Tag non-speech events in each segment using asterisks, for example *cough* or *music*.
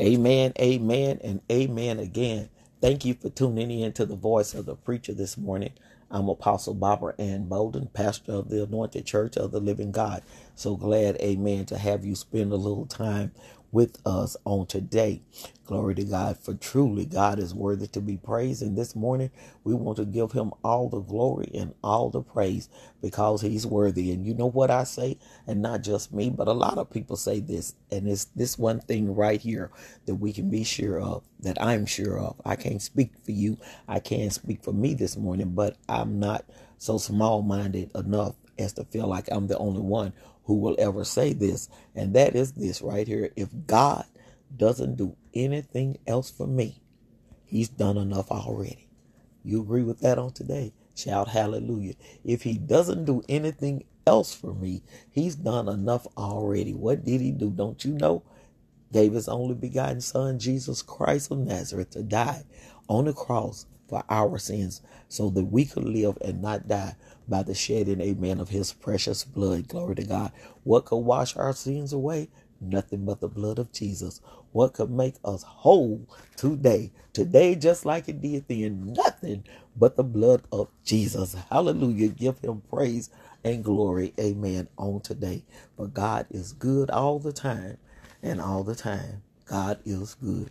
Amen, amen, and amen again. Thank you for tuning in to the voice of the preacher this morning. I'm Apostle Barbara Ann Bolden, pastor of the Anointed Church of the Living God. So glad, amen, to have you spend a little time with us on today. Glory to God, for truly God is worthy to be praised. And this morning, we want to give him all the glory and all the praise because he's worthy. And you know what I say? And not just me, but a lot of people say this. And it's this one thing right here that we can be sure of, that I'm sure of. I can't speak for you, I can't speak for me this morning, but I'm not so small minded enough as to feel like I'm the only one who will ever say this. And that is this right here. If God doesn't do anything else for me, he's done enough already. You agree with that on today? Shout hallelujah. If he doesn't do anything else for me, he's done enough already. What did he do? Don't you know? Gave his only begotten son, Jesus Christ of Nazareth, to die on the cross for our sins so that we could live and not die by the shedding, amen, of his precious blood. Glory to God. What could wash our sins away? Nothing but the blood of Jesus. What could make us whole today? Today, just like it did then, nothing but the blood of Jesus. Hallelujah. Give him praise and glory. Amen. On today. For God is good all the time, and all the time, God is good.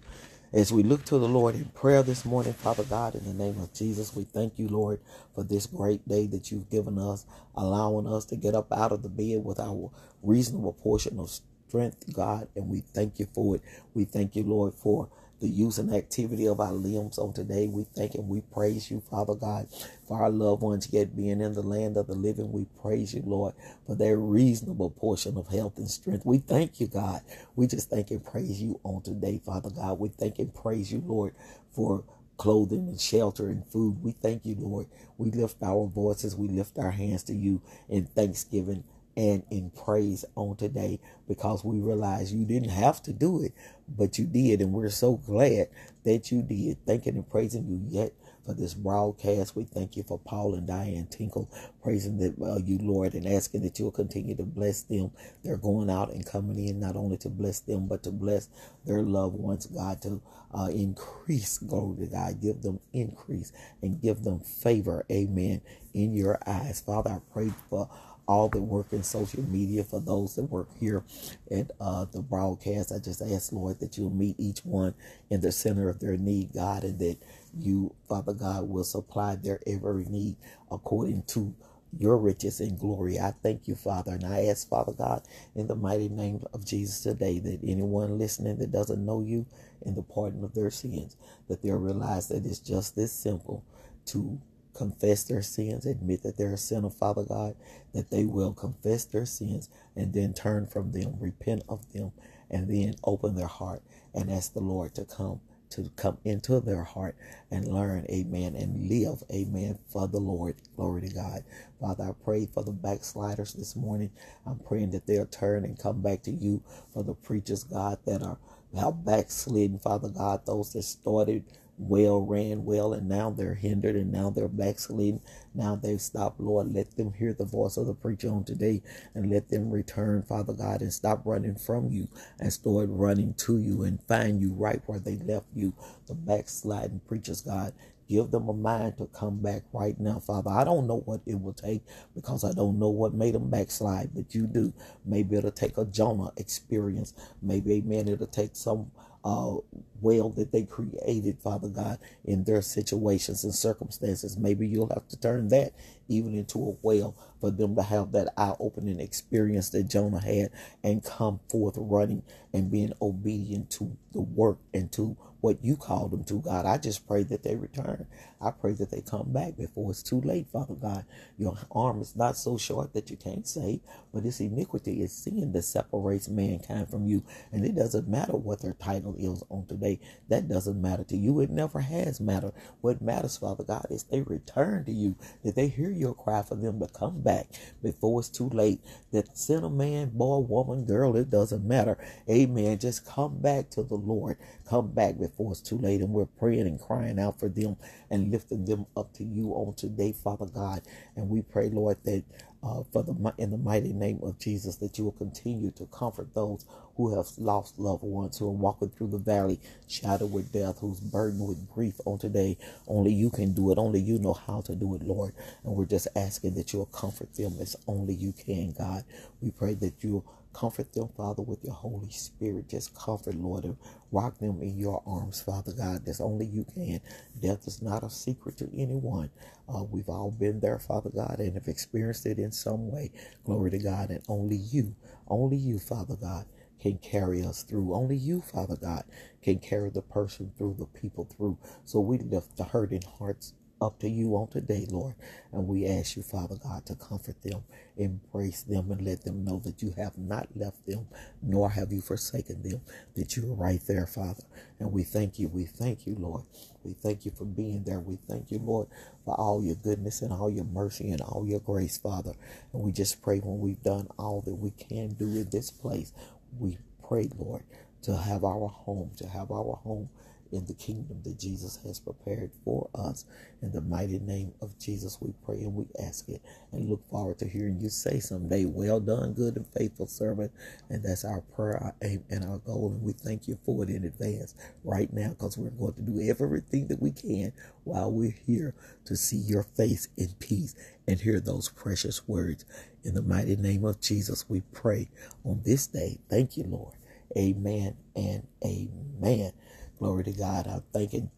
As we look to the Lord in prayer this morning, Father God, in the name of Jesus, we thank you, Lord, for this great day that you've given us, allowing us to get up out of the bed with our reasonable portion of strength, God, and we thank you for it. We thank you, Lord, for the use and activity of our limbs on today. We thank and we praise you, Father God, for our loved ones yet being in the land of the living. We praise you, Lord, for their reasonable portion of health and strength. We thank you, God. We just thank and praise you on today, Father God. We thank and praise you, Lord, for clothing and shelter and food. We thank you, Lord. We lift our voices, we lift our hands to you in thanksgiving and in praise on today because we realize you didn't have to do it, but you did. And we're so glad that you did. Thanking and praising you yet for this broadcast. We thank you for Paul and Diane Tinkle, praising the, uh, you, Lord, and asking that you'll continue to bless them. They're going out and coming in, not only to bless them, but to bless their loved ones, God, to uh, increase, glory to God, give them increase and give them favor, amen, in your eyes. Father, I pray for all that work in social media, for those that work here at uh, the broadcast. I just ask, Lord, that you'll meet each one in the center of their need, God, and that you, Father God, will supply their every need according to your riches and glory. I thank you, Father. And I ask, Father God, in the mighty name of Jesus today, that anyone listening that doesn't know you in the pardon of their sins, that they'll realize that it's just this simple to confess their sins, admit that they're a sinner, Father God, that they will confess their sins and then turn from them, repent of them, and then open their heart and ask the Lord to come to come into their heart and learn, amen, and live, amen, for the Lord. Glory to God. Father, I pray for the backsliders this morning. I'm praying that they'll turn and come back to you for the preachers, God, that are have backslidden, Father God, those that started well, ran well, and now they're hindered and now they're backsliding. Now they've stopped, Lord. Let them hear the voice of the preacher on today and let them return, Father God, and stop running from you and start running to you and find you right where they left you. The backsliding preachers, God. Give them a mind to come back right now, Father. I don't know what it will take because I don't know what made them backslide, but you do. Maybe it'll take a Jonah experience. Maybe, amen, it'll take some uh, well that they created, Father God, in their situations and circumstances. Maybe you'll have to turn that even into a well for them to have that eye opening experience that Jonah had and come forth running and being obedient to the work and to what you called them to, God. I just pray that they return. I pray that they come back before it's too late, Father God. Your arm is not so short that you can't save, but it's iniquity, it's sin that separates mankind from you. And it doesn't matter what their title is on today. That doesn't matter to you. It never has mattered. What matters, Father God, is they return to you, that they hear your cry for them to come back before it's too late. That sinner man, boy, woman, girl, it doesn't matter. Amen. Just come back to the Lord. Come back before it's too late. And we're praying and crying out for them and lifting them up to you on today, Father God. And we pray, Lord, that uh, for the in the mighty name of Jesus that you will continue to comfort those who have lost loved ones who are walking through the valley shadowed with death who's burdened with grief on today. Only you can do it. Only you know how to do it Lord. And we're just asking that you'll comfort them as only you can God. We pray that you'll Comfort them, Father, with your Holy Spirit. Just comfort, Lord, and rock them in your arms, Father God. That's only you can. Death is not a secret to anyone. Uh, we've all been there, Father God, and have experienced it in some way. Glory to God. And only you, only you, Father God, can carry us through. Only you, Father God, can carry the person through, the people through. So we lift the hurting hearts up to you on today, Lord. And we ask you, Father God, to comfort them, embrace them, and let them know that you have not left them, nor have you forsaken them, that you are right there, Father. And we thank you. We thank you, Lord. We thank you for being there. We thank you, Lord, for all your goodness and all your mercy and all your grace, Father. And we just pray when we've done all that we can do in this place, we pray, Lord, to have our home, to have our home in the kingdom that Jesus has prepared for us. In the mighty name of Jesus, we pray and we ask it and look forward to hearing you say someday, Well done, good and faithful servant. And that's our prayer, our aim, and our goal. And we thank you for it in advance right now because we're going to do everything that we can while we're here to see your face in peace and hear those precious words. In the mighty name of Jesus, we pray on this day. Thank you, Lord. Amen and amen. Glory to God. I'm thanking,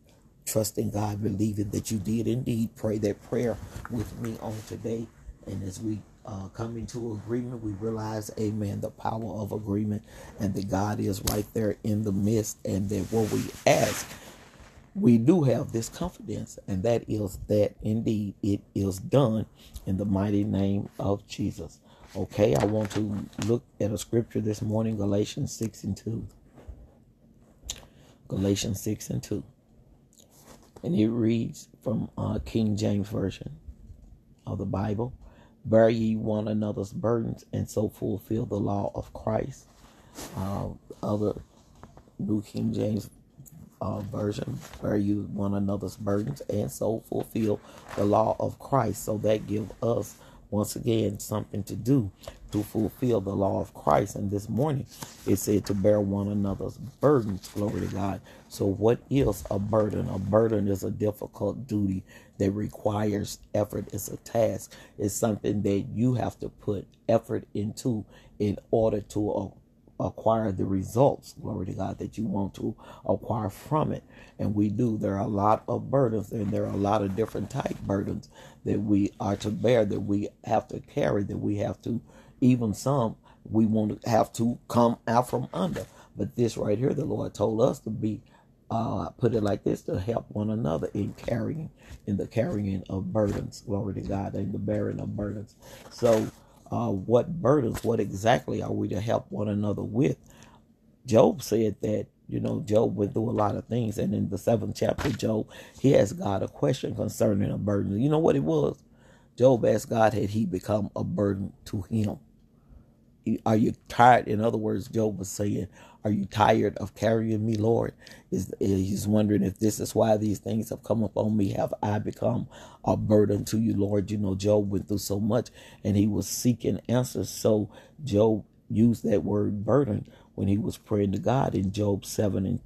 trusting God, believing that you did indeed pray that prayer with me on today. And as we uh, come into agreement, we realize, amen, the power of agreement and that God is right there in the midst. And that what we ask, we do have this confidence, and that is that indeed it is done in the mighty name of Jesus. Okay, I want to look at a scripture this morning, Galatians 6 and 2. Galatians 6 and 2. And it reads from uh, King James Version of the Bible Bear ye one another's burdens and so fulfill the law of Christ. Uh, other New King James uh, Version Bear you one another's burdens and so fulfill the law of Christ. So that give us once again something to do to fulfill the law of Christ. And this morning it said to bear one another's burdens. Glory to God. So, what is a burden? A burden is a difficult duty that requires effort. It's a task. It's something that you have to put effort into in order to acquire the results, glory to God, that you want to acquire from it. And we do. There are a lot of burdens, and there are a lot of different type burdens that we are to bear, that we have to carry, that we have to, even some, we want to have to come out from under. But this right here, the Lord told us to be, uh, put it like this, to help one another in carrying, in the carrying of burdens, glory to God, and the bearing of burdens. So, uh, what burdens, what exactly are we to help one another with? Job said that, you know, Job went through a lot of things. And in the seventh chapter, Job, he asked God a question concerning a burden. You know what it was? Job asked God, had he become a burden to him? Are you tired? In other words, Job was saying, Are you tired of carrying me, Lord? Is he's wondering if this is why these things have come upon me. Have I become a burden to you, Lord? You know, Job went through so much and he was seeking answers. So Job used that word burden when he was praying to God in Job 7 and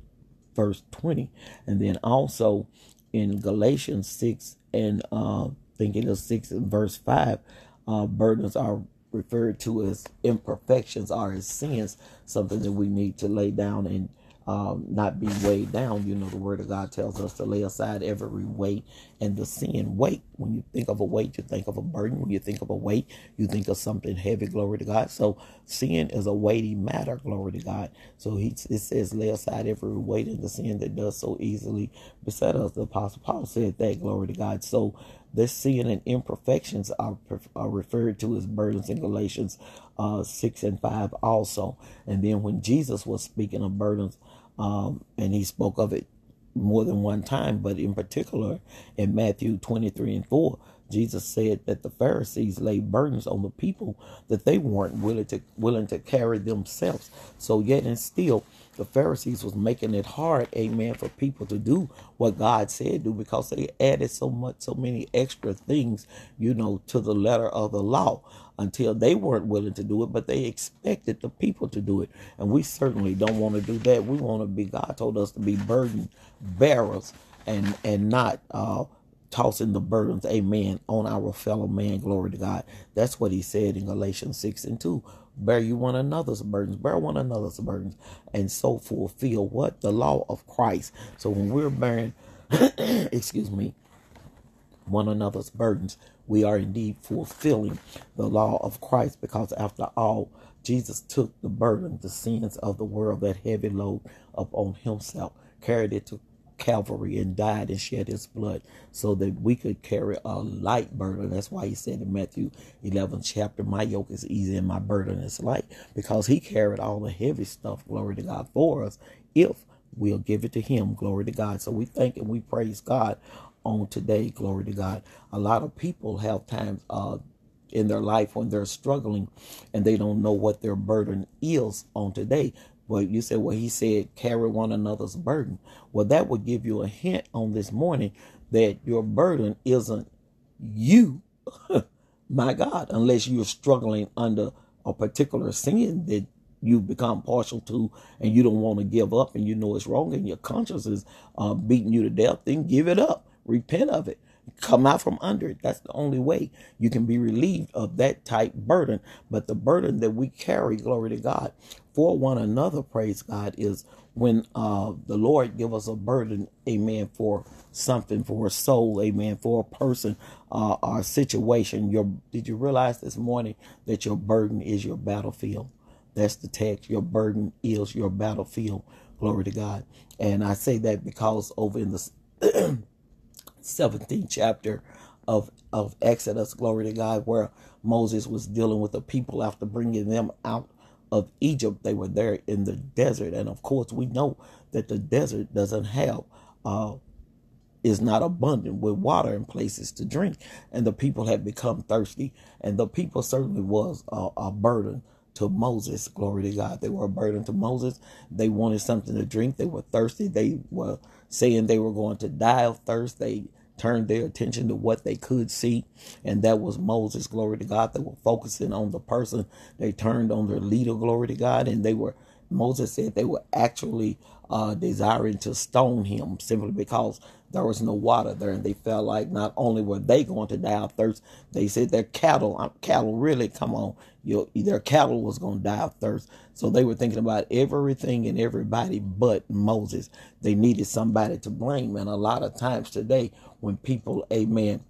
verse 20. And then also in Galatians 6 and uh, thinking of 6 and verse 5, uh, burdens are referred to as imperfections or as sins, something that we need to lay down and um, not be weighed down. You know, the Word of God tells us to lay aside every weight and the sin. Weight. When you think of a weight, you think of a burden. When you think of a weight, you think of something heavy. Glory to God. So sin is a weighty matter. Glory to God. So he it says, lay aside every weight and the sin that does so easily beset us. The Apostle Paul said that. Glory to God. So this sin and imperfections are, are referred to as burdens in Galatians uh, 6 and 5 also. And then when Jesus was speaking of burdens, um, and he spoke of it more than one time, but in particular in Matthew 23 and 4, Jesus said that the Pharisees laid burdens on the people that they weren't willing to willing to carry themselves. So yet and still, the Pharisees was making it hard, amen, for people to do what God said do because they added so much, so many extra things, you know, to the letter of the law until they weren't willing to do it, but they expected the people to do it. And we certainly don't want to do that. We want to be, God told us to be burden bearers and and not uh tossing the burdens, amen, on our fellow man. Glory to God. That's what he said in Galatians 6 and 2. Bear you one another's burdens, bear one another's burdens, and so fulfill what? The law of Christ. So when we're bearing, *coughs* excuse me, one another's burdens, we are indeed fulfilling the law of Christ because after all, Jesus took the burden, the sins of the world, that heavy load upon himself, carried it to Calvary and died and shed his blood so that we could carry a light burden. That's why he said in Matthew 11 chapter, my yoke is easy and my burden is light because he carried all the heavy stuff, glory to God, for us if we'll give it to him, glory to God. So we thank and we praise God on today, glory to God. A lot of people have times uh, in their life when they're struggling and they don't know what their burden is on today. Well, you said, well, he said, carry one another's burden. Well, that would give you a hint on this morning that your burden isn't you, *laughs* my God, unless you're struggling under a particular sin that you've become partial to and you don't want to give up and you know it's wrong and your conscience is uh, beating you to death, then give it up. Repent of it. Come out from under it. That's the only way you can be relieved of that type burden. But the burden that we carry, glory to God, for one another, praise God, is when uh, the Lord give us a burden, amen, for something, for a soul, amen, for a person uh, or a situation. Your did you realize this morning that your burden is your battlefield? That's the text. Your burden is your battlefield. Glory to God. And I say that because over in the 17th *clears throat* chapter of of Exodus, glory to God, where Moses was dealing with the people after bringing them out of Egypt. They were there in the desert, and of course, we know that the desert doesn't have uh, is not abundant with water and places to drink, and the people had become thirsty, and the people certainly was a, a burden to Moses. Glory to God. They were a burden to Moses. They wanted something to drink. They were thirsty. They were saying they were going to die of thirst. They turned their attention to what they could see, and that was Moses. Glory to God. They were focusing on the person. They turned on their leader. Glory to God, and they were. Moses said they were actually uh, desiring to stone him simply because there was no water there, and they felt like not only were they going to die of thirst, they said their cattle, uh, cattle really, come on, their cattle was going to die of thirst. So they were thinking about everything and everybody but Moses. They needed somebody to blame, and a lot of times today, when people, amen,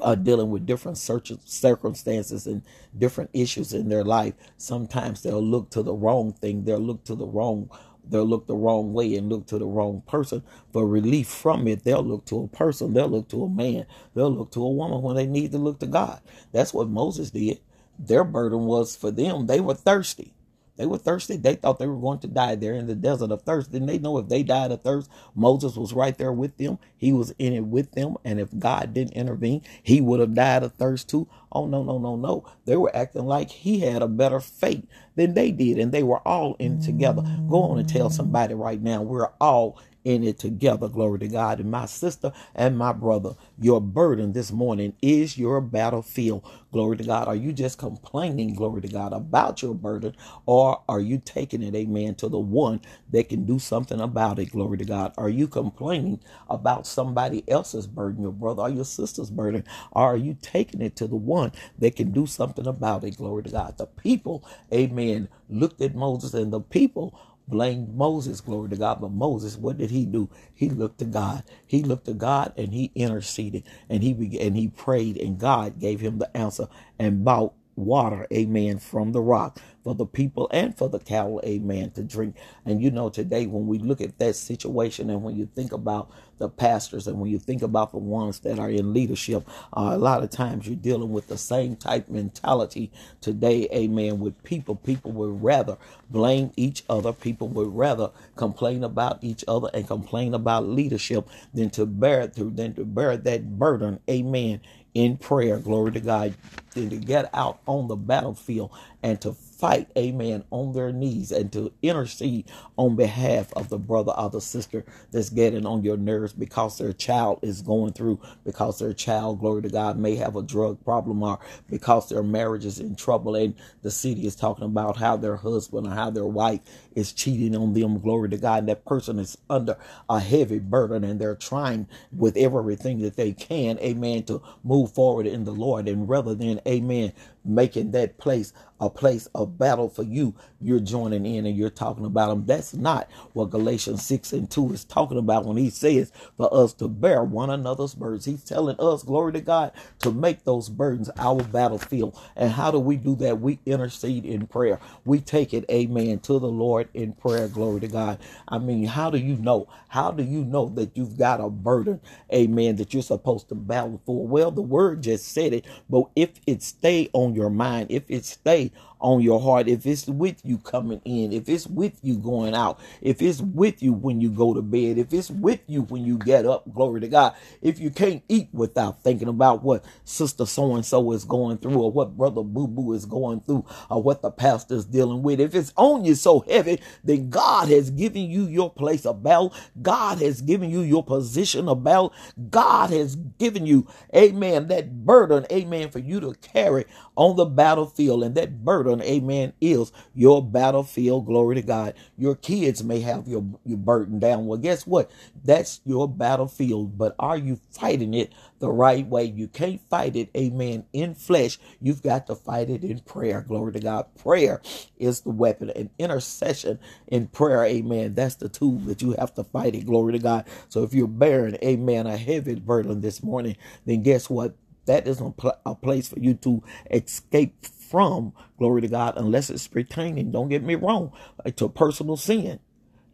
are dealing with different circumstances and different issues in their life, sometimes they'll look to the wrong thing. They'll look to the wrong they'll look the wrong way and look to the wrong person for relief from it. They'll look to a person, they'll look to a man, they'll look to a woman when they need to look to God. That's what Moses did. Their burden was for them, they were thirsty. They were thirsty. They thought they were going to die there in the desert of thirst. Didn't they know if they died of thirst, Moses was right there with them? He was in it with them. And if God didn't intervene, he would have died of thirst too. Oh, no, no, no, no. They were acting like he had a better fate than they did. And they were all in together. Go on and tell somebody right now, we're all in it together. Glory to God. And my sister and my brother, your burden this morning is your battlefield. Glory to God. Are you just complaining, glory to God, about your burden, or are you taking it, amen, to the one that can do something about it? Glory to God. Are you complaining about somebody else's burden, your brother or your sister's burden? Or are you taking it to the one that can do something about it? Glory to God. The people, amen, looked at Moses and the people blamed Moses, glory to God. But Moses, what did he do? He looked to God. He looked to God and he interceded and he and he prayed and God gave him the answer and brought water, amen, from the rock for the people and for the cattle, amen, to drink. And you know, today when we look at that situation and when you think about the pastors and when you think about the ones that are in leadership, uh, a lot of times you're dealing with the same type mentality today, amen, with people. People would rather blame each other. People would rather complain about each other and complain about leadership than to bear through than to bear that burden, amen, in prayer, glory to God, to get out on the battlefield and to fight, amen, on their knees and to intercede on behalf of the brother or the sister that's getting on your nerves because their child is going through, because their child, glory to God, may have a drug problem or because their marriage is in trouble. And the city is talking about how their husband or how their wife is cheating on them, glory to God. And that person is under a heavy burden and they're trying with everything that they can, amen, to move forward in the Lord. And rather than, amen, making that place a place of battle for you, you're joining in and you're talking about them. That's not what Galatians 6 and 2 is talking about when he says for us to bear one another's burdens. He's telling us, glory to God, to make those burdens our battlefield. And how do we do that? We intercede in prayer. We take it, amen, to the Lord in prayer, glory to God. I mean, how do you know? How do you know that you've got a burden, amen, that you're supposed to battle for? Well, the word just said it, but if it stay on your mind, if it stay on your heart, if it's with you coming in, if it's with you going out, if it's with you when you go to bed, if it's with you when you get up, glory to God. If you can't eat without thinking about what sister so and so is going through, or what brother boo boo is going through, or what the pastor's dealing with, if it's on you so heavy, then God has given you your place of battle. God has given you your position of battle. God has given you, amen, that burden, amen, for you to carry on the battlefield. And that burden, amen, is your battlefield. Glory to God. Your kids may have your, your burden down. Well, guess what? That's your battlefield. But are you fighting it the right way? You can't fight it, amen, in flesh. You've got to fight it in prayer. Glory to God. Prayer is the weapon. And intercession in prayer, amen, that's the tool that you have to fight it. Glory to God. So if you're bearing, amen, a heavy burden this morning, then guess what? That isn't a place for you to escape from, glory to God, unless it's pertaining, don't get me wrong, uh, to personal sin.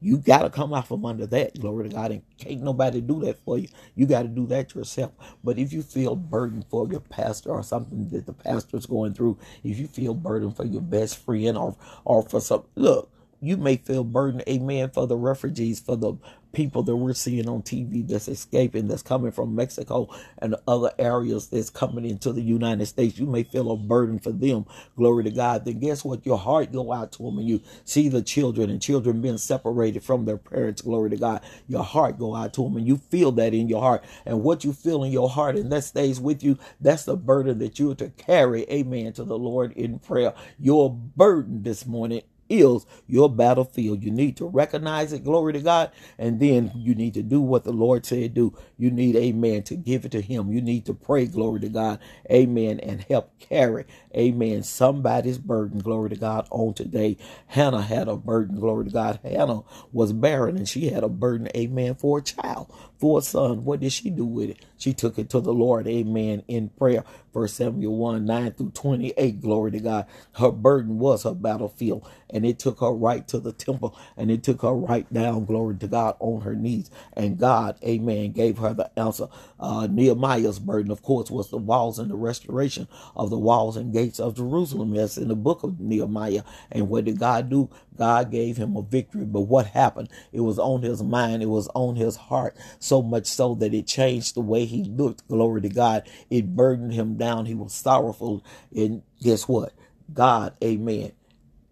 You got to come out from under that, glory to God, and can't nobody do that for you. You got to do that yourself. But if you feel burdened for your pastor or something that the pastor's going through, if you feel burdened for your best friend or or for some, look, you may feel burdened, amen, for the refugees, for the people that we're seeing on TV that's escaping, that's coming from Mexico and other areas that's coming into the United States. You may feel a burden for them. Glory to God. Then guess what? Your heart go out to them and you see the children and children being separated from their parents. Glory to God. Your heart go out to them and you feel that in your heart. And what you feel in your heart and that stays with you, that's the burden that you're to carry. Amen. To the Lord in prayer. Your burden this morning is your battlefield. You need to recognize it, glory to God, and then you need to do what the Lord said do. You need, amen, to give it to Him. You need to pray, glory to God, amen, and help carry, amen, somebody's burden, glory to God, on today. Hannah had a burden, glory to God. Hannah was barren and she had a burden, amen, for a child, for a son. What did she do with it? She took it to the Lord, amen, in prayer. First Samuel 1 9 through 28, glory to God. Her burden was her battlefield, and it took her right to the temple, and it took her right down, glory to God, on her knees. And God, amen, gave her the answer. Uh, Nehemiah's burden, of course, was the walls and the restoration of the walls and gates of Jerusalem. That's in the book of Nehemiah. And what did God do? God gave him a victory. But what happened? It was on his mind, it was on his heart, so much so that it changed the way he looked. Glory to God. It burdened him down. He was sorrowful. And guess what? God, amen.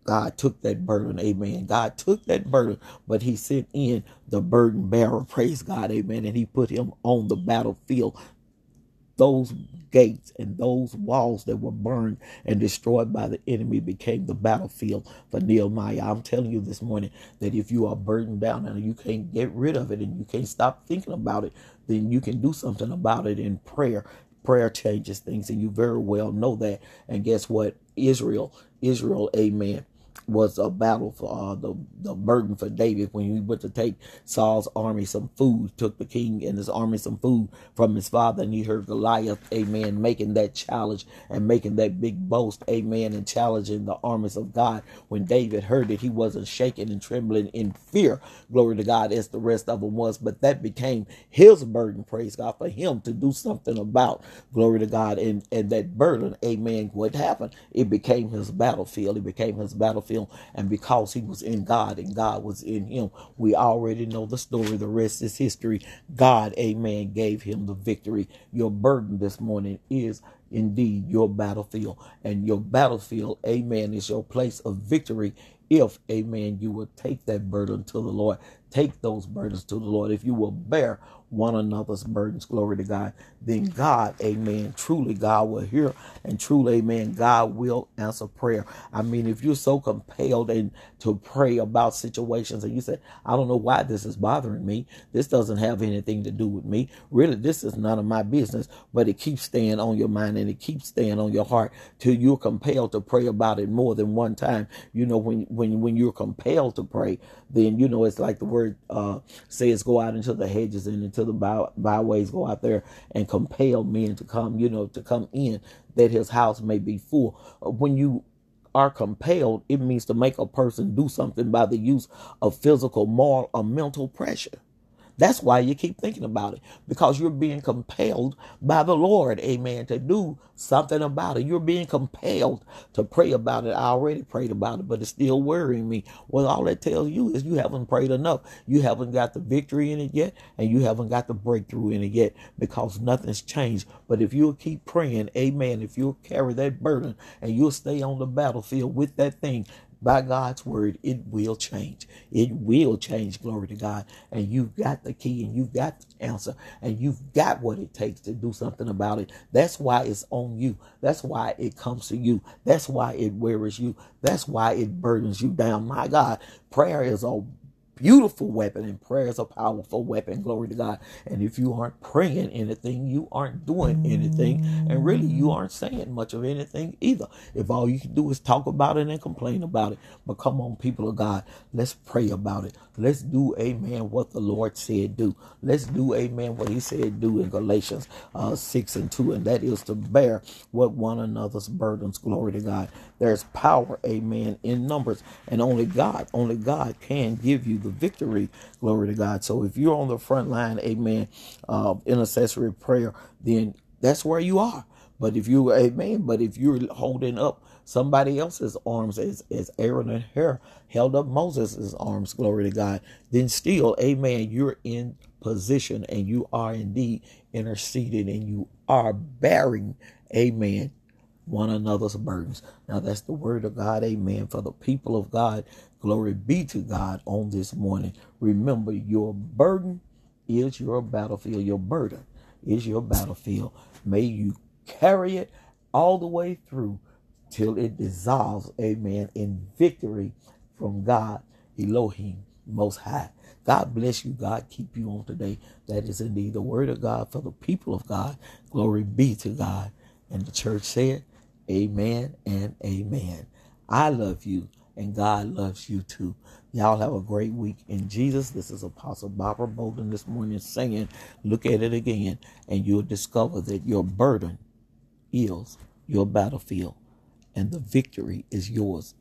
God took that burden, amen. God took that burden, but he sent in the burden bearer, praise God, amen. And he put him on the battlefield those gates and those walls that were burned and destroyed by the enemy became the battlefield for Nehemiah. I'm telling you this morning that if you are burdened down and you can't get rid of it and you can't stop thinking about it, then you can do something about it in prayer. Prayer changes things, and you very well know that. And guess what? Israel, Israel, amen was a battle for uh, the the burden for David when he went to take Saul's army some food, took the king and his army some food from his father, and he heard Goliath, amen, making that challenge and making that big boast, amen, and challenging the armies of God. When David heard it, he wasn't shaking and trembling in fear, glory to God, as the rest of them was, but that became his burden, praise God, for him to do something about, glory to God, and, and that burden, amen, what happened? It became his battlefield. It became his battlefield And because he was in God and God was in him, we already know the story. The rest is history. God, amen, gave him the victory. Your burden this morning is indeed your battlefield. And your battlefield, amen, is your place of victory if, amen, you will take that burden to the Lord. Take those burdens to the Lord. If you will bear one another's burdens, glory to God, then mm. God, amen, truly God will hear and truly, amen, God will answer prayer. I mean, if you're so compelled and to pray about situations and you say, I don't know why this is bothering me. This doesn't have anything to do with me. Really, this is none of my business, but it keeps staying on your mind and it keeps staying on your heart till you're compelled to pray about it more than one time. You know, when when when you're compelled to pray, then you know it's like the word uh, says, go out into the hedges and into the by, byways, go out there and compel men to come, you know, to come in that his house may be full. Uh, when you are compelled, it means to make a person do something by the use of physical, moral, or mental pressure. That's why you keep thinking about it because you're being compelled by the Lord, amen, to do something about it. You're being compelled to pray about it. I already prayed about it, but it's still worrying me. Well, all that tells you is you haven't prayed enough. You haven't got the victory in it yet, and you haven't got the breakthrough in it yet because nothing's changed. But if you'll keep praying, amen, if you'll carry that burden and you'll stay on the battlefield with that thing, by God's word, it will change. It will change, glory to God. And you've got the key and you've got the answer and you've got what it takes to do something about it. That's why it's on you. That's why it comes to you. That's why it wears you. That's why it burdens you down. My God, prayer is a beautiful weapon and prayer is a powerful weapon glory to god. And if you aren't praying anything you aren't doing anything. And really you aren't saying much of anything either. If all you can do is talk about it and complain about it but come on people of god let's pray about it. Let's do amen what the lord said do. Let's do amen what he said do in galatians uh, 6 and 2 and that is to bear what one another's burdens glory to god. There's power amen in numbers. And only god only god can give you the victory. Glory to God. So if you're on the front line, amen, uh, intercessory prayer, then that's where you are. But if you, amen, but if you're holding up somebody else's arms as, as Aaron and Hur held up Moses' arms, glory to God, then still, amen, you're in position and you are indeed interceding and you are bearing, amen, one another's burdens. Now that's the word of God, amen, for the people of God. Glory be to God on this morning. Remember, your burden is your battlefield. Your burden is your battlefield. May you carry it all the way through till it dissolves, amen, in victory from God, Elohim, Most High. God bless you. God keep you on today. That is indeed the word of God for the people of God. Glory be to God. And the church said, Amen and amen. I love you and God loves you too. Y'all have a great week in Jesus. This is Apostle Barbara Bolden this morning saying, Look at it again, and you'll discover that your burden is your battlefield, and the victory is yours.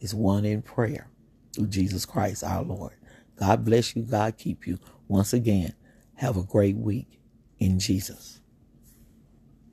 Is won in prayer through Jesus Christ our Lord. God bless you. God keep you. Once again, have a great week in Jesus.